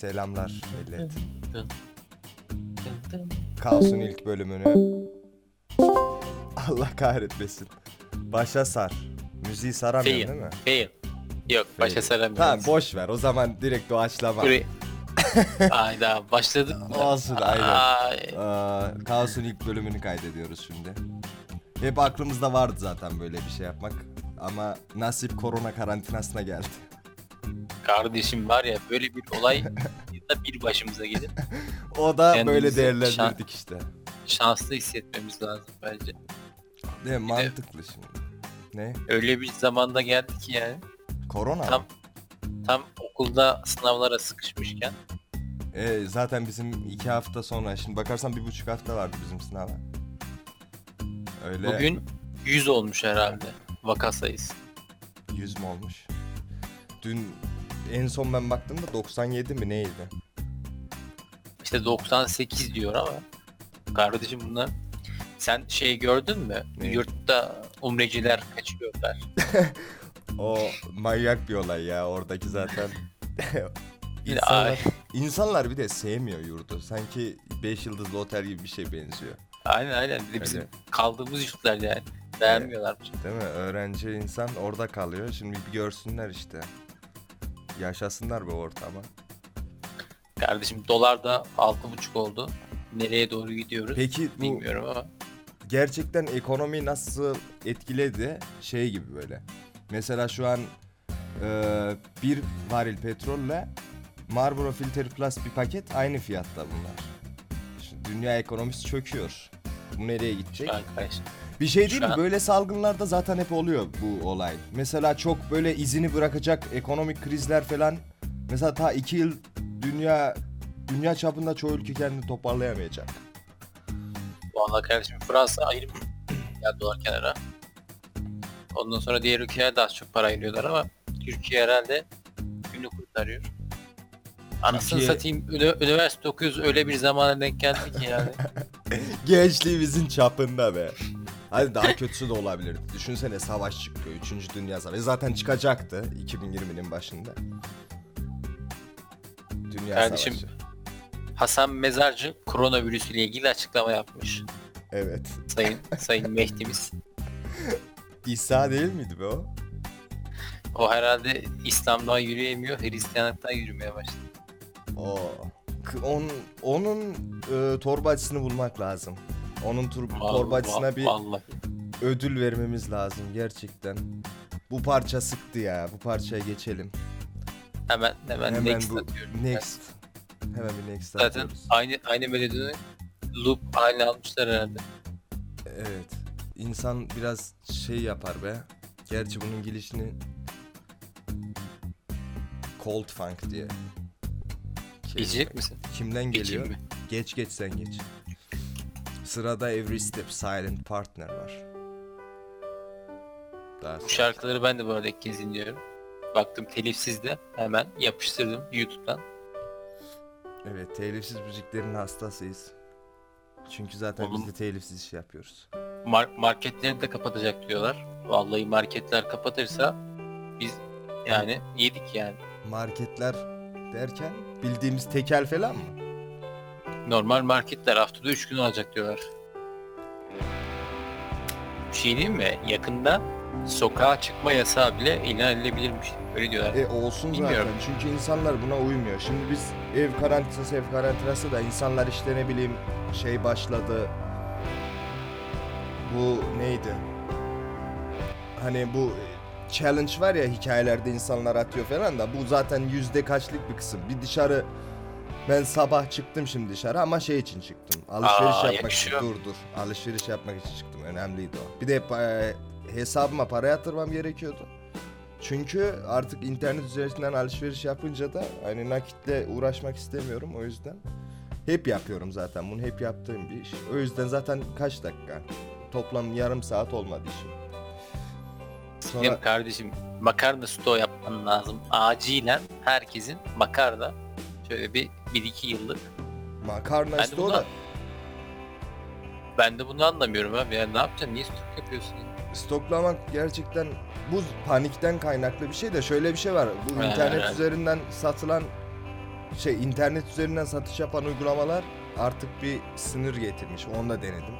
Selamlar millet. Kaos'un ilk bölümünü Allah kahretmesin. Başa sar. Müziği saramıyorsun Fail. değil mi? Fail. Yok başa Fail. saramıyoruz. Tamam boş ver. O zaman direkt doğaçlama. Burayı... Ayda başladık mı? Olsun, aynen. Ay, Kaos'un ilk bölümünü kaydediyoruz şimdi. Hep aklımızda vardı zaten böyle bir şey yapmak. Ama nasip korona karantinasına geldi. Kardeşim var ya böyle bir olay da bir başımıza gelir. O da böyle Kendimizi değerlendirdik işte. Şanslı hissetmemiz lazım bence. Değil mi? Mantıklı şimdi. Ne? Öyle bir zamanda geldi ki yani. Korona Tam mı? tam okulda sınavlara sıkışmışken. E, zaten bizim iki hafta sonra, şimdi bakarsan bir buçuk hafta vardı bizim sınava. Öyle Bugün 100 olmuş herhalde vaka sayısı. 100 mü olmuş? Dün en son ben baktığımda 97 mi neydi? İşte 98 diyor ama kardeşim bunlar sen şey gördün mü? Ne? Yurtta umreciler kaçıyorlar. O manyak bir olay ya oradaki zaten. İnsanlar, insanlar bir de sevmiyor yurdu. Sanki 5 yıldızlı otel gibi bir şey benziyor. Aynen aynen. Bir de bizim Öyle. kaldığımız yurtlar yani. Beğenmiyorlarmış. Değil mi? Öğrenci insan orada kalıyor. Şimdi bir görsünler işte. Yaşasınlar bu ortamı. Kardeşim dolar da 6,5 oldu. Nereye doğru gidiyoruz Peki bu bilmiyorum ama. gerçekten ekonomi nasıl etkiledi şey gibi böyle. Mesela şu an e, bir varil petrolle Marlboro Filter Plus bir paket aynı fiyatta bunlar. Şimdi dünya ekonomisi çöküyor. Bu nereye gidecek? Bir şey değil mi? Böyle salgınlarda zaten hep oluyor bu olay. Mesela çok böyle izini bırakacak ekonomik krizler falan. Mesela ta iki yıl dünya dünya çapında çoğu ülke kendini toparlayamayacak. Vallahi kardeşim Fransa ayrı ya dolar kenara. Ondan sonra diğer ülkeler daha çok para ayırıyorlar ama Türkiye herhalde günü kurtarıyor. Anasını Türkiye- satayım üniversite okuyoruz öyle bir zamana denk geldi ki yani. Gençliğimizin çapında be. Hadi daha kötüsü de olabilir. Düşünsene savaş çıkıyor. Üçüncü Dünya Savaşı. Zaten çıkacaktı 2020'nin başında. Dünya Kardeşim, Savaşı. Hasan Mezarcı koronavirüs ile ilgili açıklama yapmış. Evet. Sayın Sayın Mehdi'miz. İsa değil miydi be o? O herhalde İslam'dan yürüyemiyor, Hristiyanlıktan yürümeye başladı. O K- on, onun e, torbacısını bulmak lazım. Onun tur, Vallahi- torbacısına bir Vallahi. ödül vermemiz lazım gerçekten. Bu parça sıktı ya. Bu parçaya geçelim. Hemen hemen, Hemen next bu atıyorum. next. Hemen bir next Zaten atıyoruz. aynı aynı melodinin loop haline almışlar herhalde. Evet. İnsan biraz şey yapar be. Gerçi bunun girişini Cold Funk diye. Geçecek misin? Kimden Geçeyim geliyor? mi? Geç geç sen geç. Sırada Every Step Silent Partner var. Daha Bu sonra. şarkıları ben de bu arada ilk kez dinliyorum. Baktım telifsiz de hemen yapıştırdım YouTube'dan. Evet telifsiz müziklerin hastasıyız. Çünkü zaten Oğlum. biz de telifsiz iş yapıyoruz. Mar- marketleri de kapatacak diyorlar. Vallahi marketler kapatırsa biz yani yedik yani. Marketler derken bildiğimiz tekel falan mı? Normal marketler haftada 3 gün olacak diyorlar. Bir şey diyeyim mi? Yakında sokağa çıkma yasağı bile ilan edilebilirmiş. Öyle diyorlar. E olsun Bilmiyorum. zaten çünkü insanlar buna uymuyor. Şimdi biz ev karantinası ev karantinası da insanlar işte ne bileyim şey başladı. Bu neydi? Hani bu challenge var ya hikayelerde insanlar atıyor falan da bu zaten yüzde kaçlık bir kısım. Bir dışarı ben sabah çıktım şimdi dışarı ama şey için çıktım. Alışveriş Aa, yapmak için. yakışıyor. Dur dur. Alışveriş yapmak için çıktım. Önemliydi o. Bir de e, hesabıma para yatırmam gerekiyordu. Çünkü artık internet üzerinden alışveriş yapınca da hani nakitle uğraşmak istemiyorum o yüzden. Hep yapıyorum zaten bunu hep yaptığım bir iş. O yüzden zaten kaç dakika? Toplam yarım saat olmadı işim. Sonra Benim kardeşim makarna stoğu yapman lazım. Acilen herkesin makarna şöyle bir 1-2 yıllık. makarna Ben bunu- da Ben de bunu anlamıyorum abi. Yani ne yapacaksın? Niye stok yapıyorsun? stoklamak gerçekten bu panikten kaynaklı bir şey de şöyle bir şey var. Bu Ha, internet üzerinden satılan şey internet üzerinden satış yapan uygulamalar artık bir sınır getirmiş. Onu da denedim.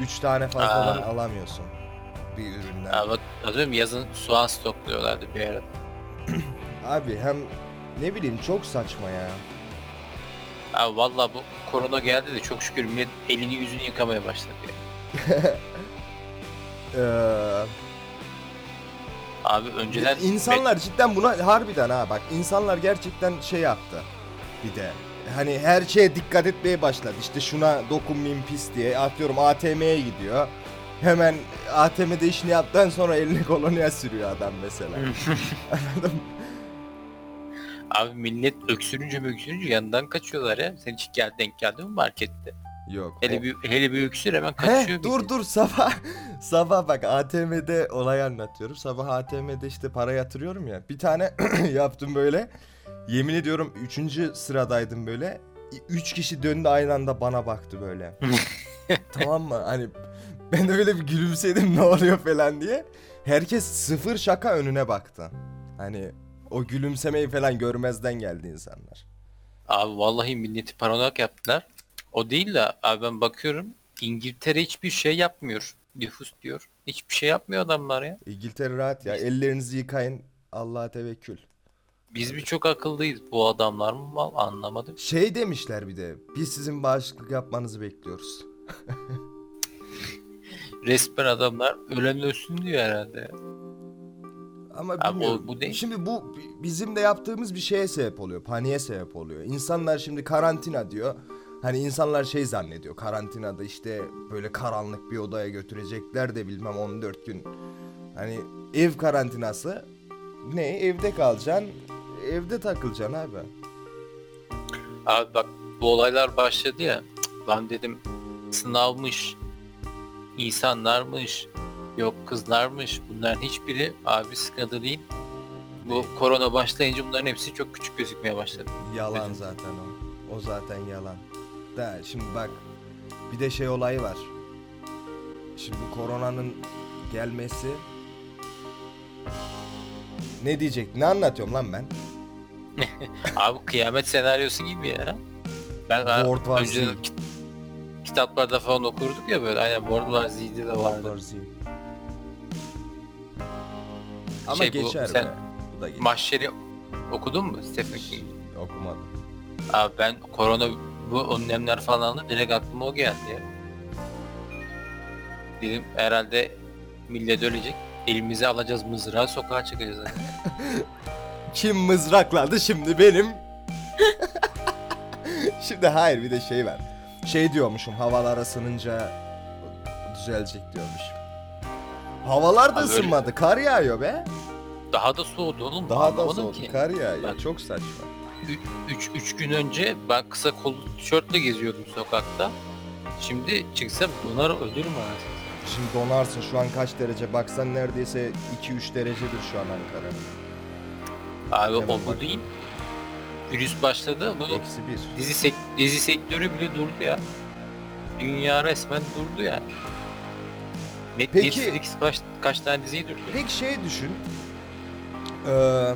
3 tane fazladan Aa. alamıyorsun bir üründen. Abi atıyorum yazın soğan stokluyorlardı bir ara. Abi hem ne bileyim çok saçma ya. Abi valla bu korona geldi de çok şükür millet elini yüzünü yıkamaya başladı ya. Ee, Abi önceden insanlar cidden buna harbiden ha bak insanlar gerçekten şey yaptı. Bir de hani her şeye dikkat etmeye başladı. İşte şuna dokunmayayım pis diye atıyorum ATM'ye gidiyor. Hemen ATM'de işini yaptıktan sonra eline kolonya sürüyor adam mesela. Anladın mı? Abi millet öksürünce öksürünce yanından kaçıyorlar ya. Sen hiç gel denk geldi mi markette? Yok. Hele o- bir hele bir öksür hemen kaçıyor. He, dur dur sabah sabah bak ATM'de olay anlatıyorum. Sabah ATM'de işte para yatırıyorum ya. Bir tane yaptım böyle. Yemin ediyorum 3. sıradaydım böyle. 3 kişi döndü aynı anda bana baktı böyle. tamam mı? Hani ben de böyle bir gülümsedim ne oluyor falan diye. Herkes sıfır şaka önüne baktı. Hani o gülümsemeyi falan görmezden geldi insanlar. Abi vallahi milleti paranoyak yaptılar. O değil de abi ben bakıyorum İngiltere hiçbir şey yapmıyor. Nüfus diyor. Hiçbir şey yapmıyor adamlar ya. İngiltere rahat ya. Ellerinizi yıkayın. Allah'a tevekkül. Biz bir çok akıllıyız. Bu adamlar mı mal anlamadım. Şey demişler bir de. Biz sizin bağışıklık yapmanızı bekliyoruz. Resmen adamlar ölen ölsün diyor herhalde. ya. Ama Abi o- bu değil. Şimdi bu bi- bizim de yaptığımız bir şeye sebep oluyor. Paniğe sebep oluyor. İnsanlar şimdi karantina diyor. Hani insanlar şey zannediyor. Karantinada işte böyle karanlık bir odaya götürecekler de bilmem 14 gün. Hani ev karantinası. Ne? Evde kalacaksın. Evde takılacaksın abi. Abi bak bu olaylar başladı ya. cık, Lan dedim sınavmış, insanlarmış, yok kızlarmış. Bunların hiçbiri abi sıkıntı değil. Bu korona başlayınca bunların hepsi çok küçük gözükmeye başladı. Yalan Evet. zaten o. O zaten yalan. Da şimdi bak bir de şey olayı var. Şimdi bu koronanın gelmesi ne diyecek? Ne anlatıyorum lan ben? Abi kıyamet senaryosu gibi ya. Ben World War kitaplarda falan okurduk ya böyle. Aynen World War Z'de de vardı. World War Z. Ama Şey bu, geçer sen- be. Bu da geçer. Mahşeri okudun mu Stephen King? Okumadım. Abi ben korona bu önlemler falan aldım direkt aklıma o geldi. Dedim herhalde millet ölecek. Elimize alacağız mızrağı sokağa çıkacağız. Kim mızrakladı şimdi benim? şimdi hayır bir de şey var. Şey diyormuşum havalar ısınınca düzelecek diyormuş. Havalar da Abi öyle- ısınmadı. Kar yağıyor be. Daha da soğudu oğlum. Daha da anlamadım soğuk. ki. Kar yağıyor. Bak. Çok saçma. 3 3 gün önce ben kısa kollu tişörtle geziyordum sokakta. Şimdi çıksam donar ölürüm anasını. Şimdi donarsın şu an kaç derece baksan neredeyse 2-3 derecedir şu an Ankara. Abi Hemen o bu bak. değil. Virüs başladı. Bu Eksi 1. dizi, sek dizi sektörü bile durdu ya. Dünya resmen durdu ya. Net Peki- Netflix kaç, kaç tane diziyi durdu. Peki şey düşün. Ee,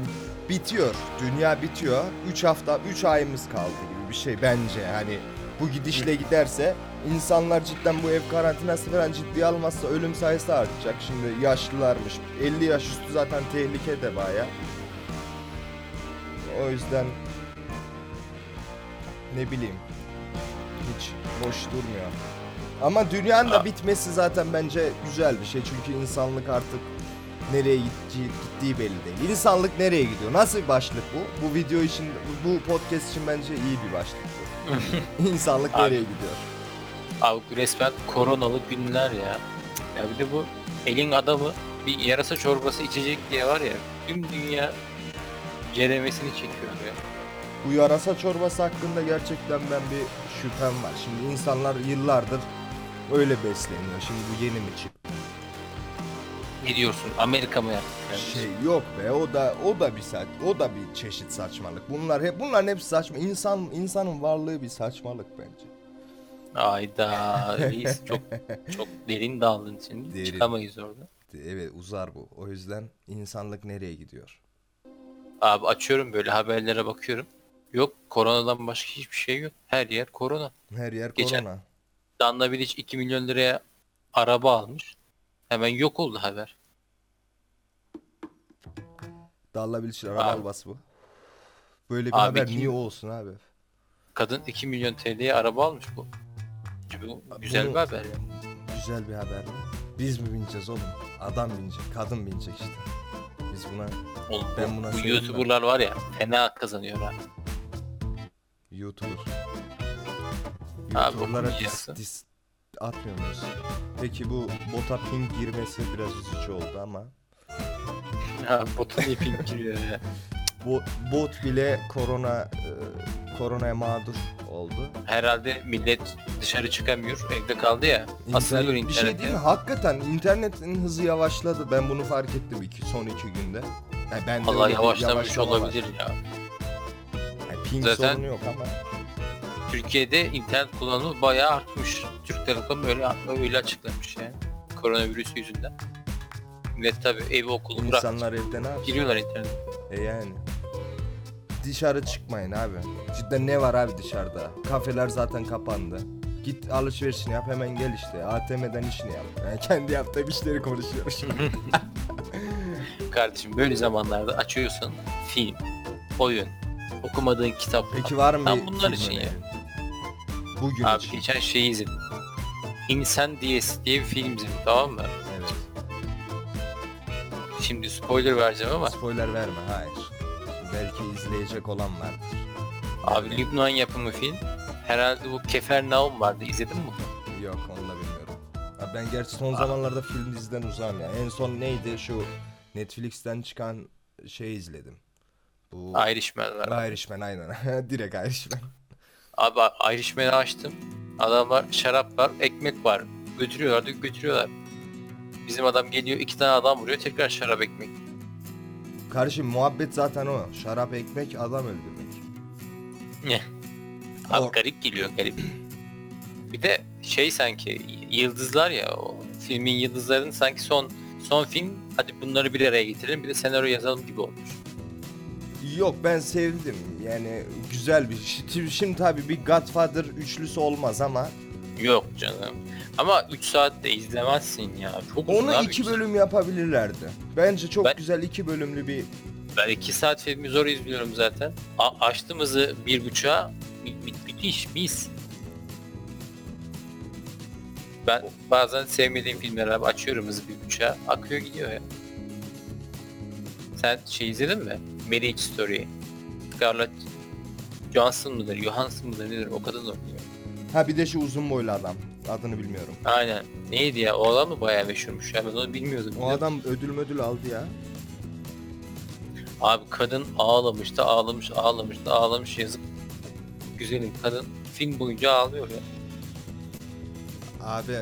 bitiyor. Dünya bitiyor. 3 hafta, 3 ayımız kaldı gibi bir şey bence. Hani bu gidişle giderse insanlar cidden bu ev karantinası falan ciddiye almazsa ölüm sayısı artacak. Şimdi yaşlılarmış. 50 yaş üstü zaten tehlike de baya. O yüzden ne bileyim hiç boş durmuyor. Ama dünyanın da bitmesi zaten bence güzel bir şey. Çünkü insanlık artık nereye gittiği, gittiği belli değil. İnsanlık nereye gidiyor? Nasıl bir başlık bu? Bu video için, bu podcast için bence iyi bir başlık bu. İnsanlık nereye gidiyor? Abi resmen koronalı günler ya. Ya bir de bu elin adamı bir yarasa çorbası içecek diye var ya tüm dünya ceremesini çekiyor ya. Bu yarasa çorbası hakkında gerçekten ben bir şüphem var. Şimdi insanlar yıllardır öyle besleniyor. Şimdi bu yeni mi çıktı? Ne diyorsun? Amerika mı yaptı? Şey yok be o da o da bir saç o da bir çeşit saçmalık. Bunlar hep bunların hepsi saçma. İnsan insanın varlığı bir saçmalık bence. Ayda reis çok çok derin daldın şimdi. Derin. Çıkamayız orada. Evet uzar bu. O yüzden insanlık nereye gidiyor? Abi açıyorum böyle haberlere bakıyorum. Yok koronadan başka hiçbir şey yok. Her yer korona. Her yer Geçen- korona. Danla Bilic 2 milyon liraya araba almış. Hemen yok oldu haber. Dalla bilişir araba Abi. albası bu. Böyle bir Abi haber kim- niye olsun abi? Kadın 2 milyon TL'ye araba almış bu. Bu güzel Bunu- bir haber ya. Güzel bir haber mi? Biz mi bineceğiz oğlum? Adam binecek, kadın binecek işte. Biz buna Oğlum, Ben bu, buna bu sevindim. YouTuber'lar var ya fena kazanıyor ha. YouTuber. Abi YouTuber'lara dis, okumayacaksın. dis atmıyor muyuz? Peki bu bota ping girmesi biraz üzücü oldu ama Ha botun ipin giriyor ya. bu bot bile korona e, koronaya mağdur oldu. Herhalde millet dışarı çıkamıyor. Evde kaldı ya. Asılıyor İnternet, bir şey değil mi? Hakikaten internetin hızı yavaşladı. Ben bunu fark ettim iki, son iki günde. Yani ben de öyle bir yavaşlamış yavaşlama var. olabilir ya. Ping Zaten- sorunu yok ama. Türkiye'de internet kullanımı bayağı artmış. Türk Telekom öyle öyle açıklamış yani. Koronavirüs yüzünden. Millet tabi evi okulu bırak. İnsanlar evde ne yapsın? Giriyorlar internete. E yani. Dışarı çıkmayın abi. Cidden ne var abi dışarıda? Kafeler zaten kapandı. Git alışverişini yap hemen gel işte. ATM'den işini yap. Yani kendi yaptığım işleri konuşuyoruz. Kardeşim böyle zamanlarda açıyorsun film, oyun, okumadığın kitap. Peki var mı bir bunlar için ya. Bugün Abi için. geçen şeyi izledim. İnsan Diyesi diye bir film izledim tamam mı? Evet. Şimdi spoiler vereceğim ama Spoiler verme hayır. Belki izleyecek olan vardır. abi Lübnan yapımı film. Herhalde bu Kefernaum vardı. İzledin mi? Yok onu da bilmiyorum. Abi ben gerçi son zamanlarda film diziden uzağım ya. En son neydi şu Netflix'ten çıkan şey izledim. Bu Irishman var. Irishman aynen. Direkt Irishman. Abi Irishman'ı açtım. Adamlar şarap var, ekmek var. Götürüyorlar diyor, götürüyorlar. Bizim adam geliyor, iki tane adam vuruyor, tekrar şarap ekmek. Kardeşim muhabbet zaten o. Şarap ekmek adam öldürmek. Ne? Abi Or- garip geliyor, garip. Bir de şey sanki, yıldızlar ya, o filmin yıldızlarının sanki son son film, hadi bunları bir araya getirelim, bir de senaryo yazalım gibi olmuş. Yok ben sevdim. Yani güzel bir şey. Şimdi, tabii bir Godfather üçlüsü olmaz ama Yok canım. Ama 3 saatte izlemezsin ya. Çok uzun onu abi, iki üç- bölüm yapabilirlerdi. Bence çok Ben- güzel iki bölümlü bir Ben 2 saat filmi zor izliyorum zaten. A- açtım hızı bir buçuğa. Mü- mü- müthiş, mis. Ben bazen sevmediğim filmleri abi açıyorum hızı bir buçuğa. Akıyor gidiyor ya. Sen şey izledin mi? Marriage Story. Scarlett Johansson mıdır, Johansson mıdır nedir o kadın oynuyor. Ha bir de şu uzun boylu adam. Adını bilmiyorum. Aynen. Neydi ya? O adam mı bayağı meşhurmuş ya? Ben onu bilmiyordum. O adam ödül ödül aldı ya. Abi kadın ağlamış da ağlamış ağlamış da ağlamış yazık. Güzelim kadın film boyunca ağlıyor ya. Abi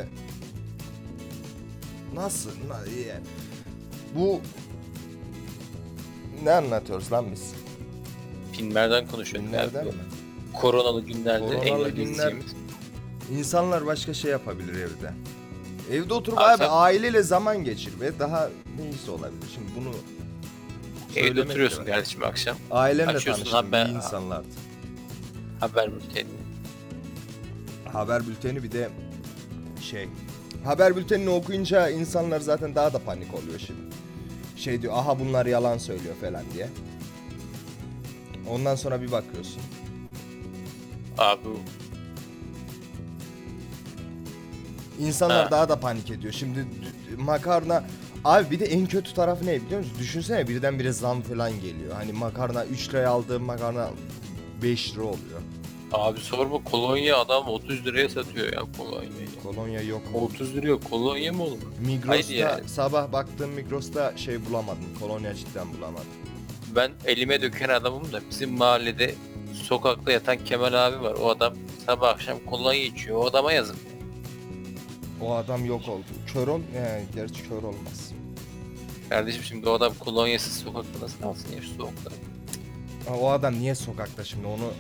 nasıl? Na- Bu ne anlatıyoruz lan biz? Filmlerden konuşuyoruz. Yani. mi? Koronalı günlerde Koronalı en günler-. İnsanlar başka şey yapabilir evde. Evde oturup Abi abi, sen- aileyle zaman geçir ve daha neyse olabilir. Şimdi bunu Evde oturuyorsun var. kardeşim akşam. Açıyorsun tanıştım haber- iyi insanlardı. Haber bülteni. Haber bülteni bir de şey. Haber bültenini okuyunca insanlar zaten daha da panik oluyor şimdi. Şey diyor aha bunlar yalan söylüyor falan diye. Ondan sonra bir bakıyorsun. Abi İnsanlar Ha. daha da panik ediyor. Şimdi makarna Abi bir de en kötü tarafı ne biliyor musun? Düşünsene birdenbire zam falan geliyor. Hani makarna 3 liraya aldığım makarna 5 lira oluyor. Abi sorma kolonya adam 30 liraya satıyor ya kolonyayı. Kolonya yok. 30 liraya kolonya mı olur? Migros'ta Haydi ya. sabah baktığım Migros'ta şey bulamadım. Kolonya cidden bulamadım. Ben elime döken adamım da bizim mahallede sokakta yatan Kemal abi var. O adam sabah akşam kolonya içiyor. O adama yazık. O adam yok oldu. Kör ol, he, gerçi kör olmaz. Kardeşim şimdi o adam kolonyasız sokakta nasıl kalsın ya şu soğukta? Ha, O adam niye sokakta şimdi onu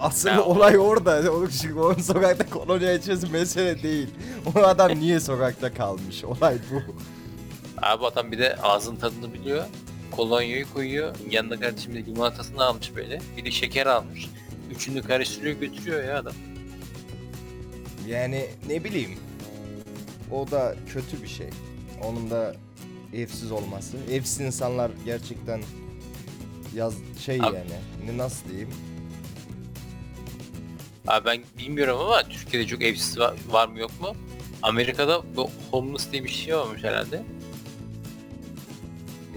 Asıl Ya olay orada. O, çünkü onun sokakta kolonya içmesi mesele değil. O adam niye sokakta kalmış? Olay bu. Abi adam bir de ağzın tadını biliyor. kolonyayı koyuyor. Yanında kardeşim de limonatasını almış böyle. Bir de şeker almış. Üçünü karıştırıyor götürüyor ya adam. Yani ne bileyim. O da kötü bir şey. Onun da evsiz olması. Evsiz insanlar gerçekten yaz şey Abi- yani. Ne nasıl diyeyim? Abi ben bilmiyorum ama Türkiye'de çok evsiz var, var mı yok mu? Amerika'da bu homeless diye bir şey varmış herhalde.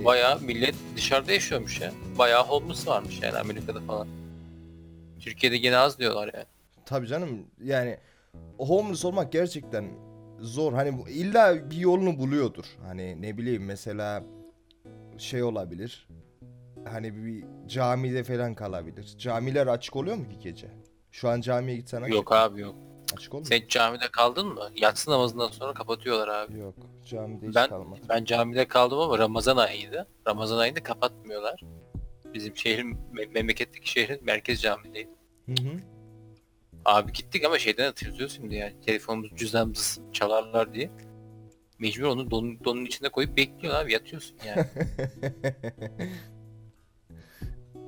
Bayağı millet dışarıda yaşıyormuş ya. Bayağı homeless varmış yani Amerika'da falan. Türkiye'de gene az diyorlar yani. Tabii canım yani homeless olmak gerçekten zor. Hani bu- illa bir yolunu buluyordur. Hani ne bileyim mesela şey olabilir. Hani bir camide falan kalabilir. Camiler açık oluyor mu ki gece? Şu an camiye gitsen açık. Yok abi yok. Açık olmuyor. Sen camide kaldın mı? Yatsı namazından sonra kapatıyorlar abi. Yok. Camide hiç Ben kalmadım. ben camide kaldım ama Ramazan ayıydı. Ramazan ayında kapatmıyorlar. Bizim şehrin me- memleketteki şehrin merkez camideydi. Hı hı. Abi gittik ama şeyden hatırlıyoruz şimdi yani. Telefonumuz cüzdanımız çalarlar diye. Mecbur onu donun, donun içine koyup bekliyor abi yatıyorsun yani.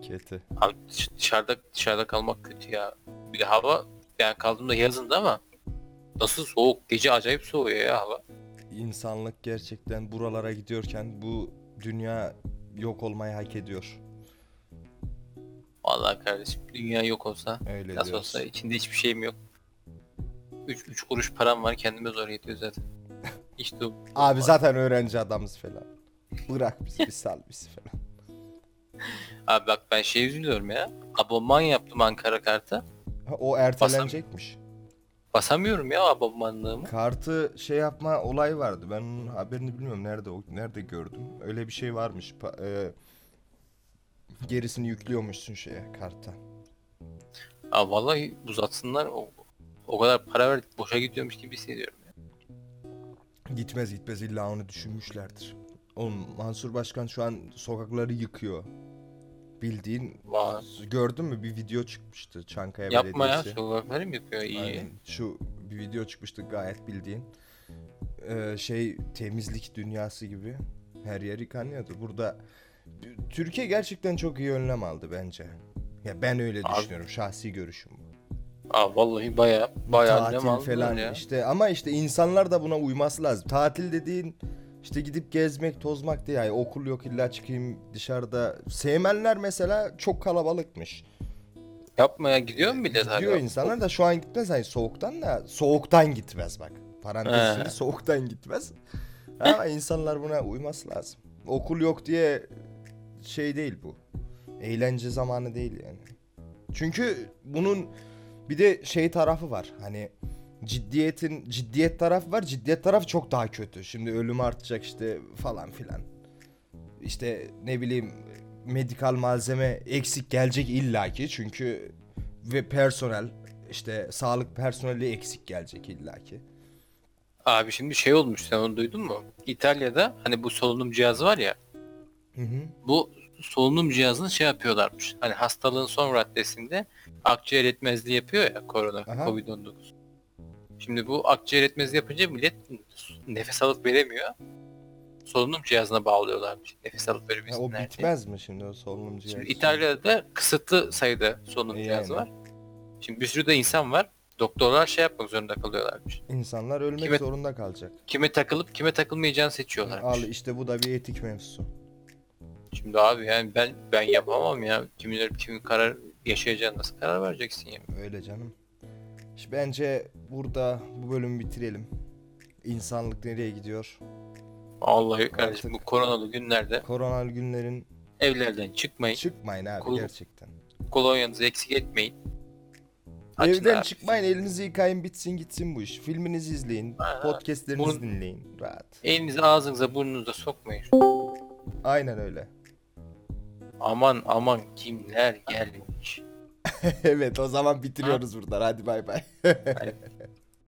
Kötü. abi dış- dışarıda dışarıda kalmak kötü ya. Bir de hava ben kaldığımda yazında ama nasıl soğuk. Gece acayip soğuyor ya hava. İnsanlık gerçekten buralara gidiyorken bu dünya yok olmayı hak ediyor. Vallahi kardeşim dünya yok olsa Öyle nasıl diyoruz. olsa içinde hiçbir şeyim yok. 3 3 kuruş param var kendime zor yetiyor zaten. İşte o. Abi zaten öğrenci adamız falan. Bırak bizi bir sal bizi falan. Abi bak ben şey üzülüyorum ya. Abonman yaptım Ankara karta. Ha, O ertelenecekmiş. Basamıyorum ya abonmanlığımı. Kartı şey yapma olay vardı. Ben onun haberini bilmiyorum nerede o- nerede gördüm. Öyle bir şey varmış. Pa- e, gerisini yüklüyormuşsun şeye karta. Aa vallahi uzatsınlar o, o kadar para verdik boşa gidiyormuş gibi hissediyorum. ya. Gitmez gitmez illa onu düşünmüşlerdir. Oğlum Mansur Başkan şu an sokakları yıkıyor. Bildiğin Vay. gördün mü bir video çıkmıştı Çankaya Yapma ya Belediyesi. sokakları mı yapıyor iyi. Aynen. Şu bir video çıkmıştı gayet bildiğin. Ee, şey temizlik dünyası gibi. Her yer yıkanıyordu. Burada Türkiye gerçekten çok iyi önlem aldı bence. Ya ben öyle Abi- düşünüyorum. Şahsi görüşüm bu. Aa vallahi baya baya Tatil ne mal falan ya. işte ama işte insanlar da buna uyması lazım. Tatil dediğin işte gidip gezmek, tozmak değil. Yani okul yok illa çıkayım dışarıda. Sevmenler mesela çok kalabalıkmış. Yapmaya gidiyor mu millet hala? Gidiyor insanlar da şu an gitmez hani soğuktan da soğuktan gitmez bak. Parantez He. soğuktan gitmez. Ama insanlar buna uyması lazım. Okul yok diye şey değil bu. Eğlence zamanı değil yani. Çünkü bunun bir de şey tarafı var. Hani ciddiyetin ciddiyet tarafı var. Ciddiyet tarafı çok daha kötü. Şimdi ölüm artacak işte falan filan. İşte ne bileyim medikal malzeme eksik gelecek illaki çünkü ve personel işte sağlık personeli eksik gelecek illaki. Abi şimdi şey olmuş sen onu duydun mu? İtalya'da hani bu solunum cihazı var ya. Hı hı. Bu solunum cihazını şey yapıyorlarmış. Hani hastalığın son raddesinde akciğer yetmezliği yapıyor ya korona, Aha. Covid-19. Şimdi bu akciğer yetmezliği yapınca millet nefes alıp veremiyor. Solunum cihazına bağlıyorlarmış. Nefes alıp Ha, verebilsinler o diye. bitmez mi şimdi o solunum cihazı? Şimdi İtalya'da kısıtlı sayıda solunum E, cihazı yani. var. Şimdi bir sürü de insan var. Doktorlar şey yapmak zorunda kalıyorlarmış. İnsanlar ölmek Kime- zorunda kalacak. Kime takılıp kime takılmayacağını seçiyorlarmış. Al işte bu da bir etik mevzusu. Şimdi abi yani ben ben yapamam ya. Kimin ölüp kimin karar yaşayacağını nasıl karar vereceksin ya? Öyle canım. İşte bence burada bu bölümü bitirelim. İnsanlık nereye gidiyor? Vallahi kardeşim Artık- bu koronalı günlerde Koronalı günlerin evlerden çıkmayın. çıkmayın abi Kol- gerçekten. Kolonyanızı eksik etmeyin. Açın Evden abi. çıkmayın elinizi yıkayın bitsin gitsin bu iş. Filminizi izleyin. Ha, Podcastlerinizi bunu- dinleyin. Rahat. Elinizi ağzınıza burnunuza sokmayın. Aynen öyle. Aman aman kimler gelmiş. evet o zaman bitiriyoruz buradan. Hadi bay bay.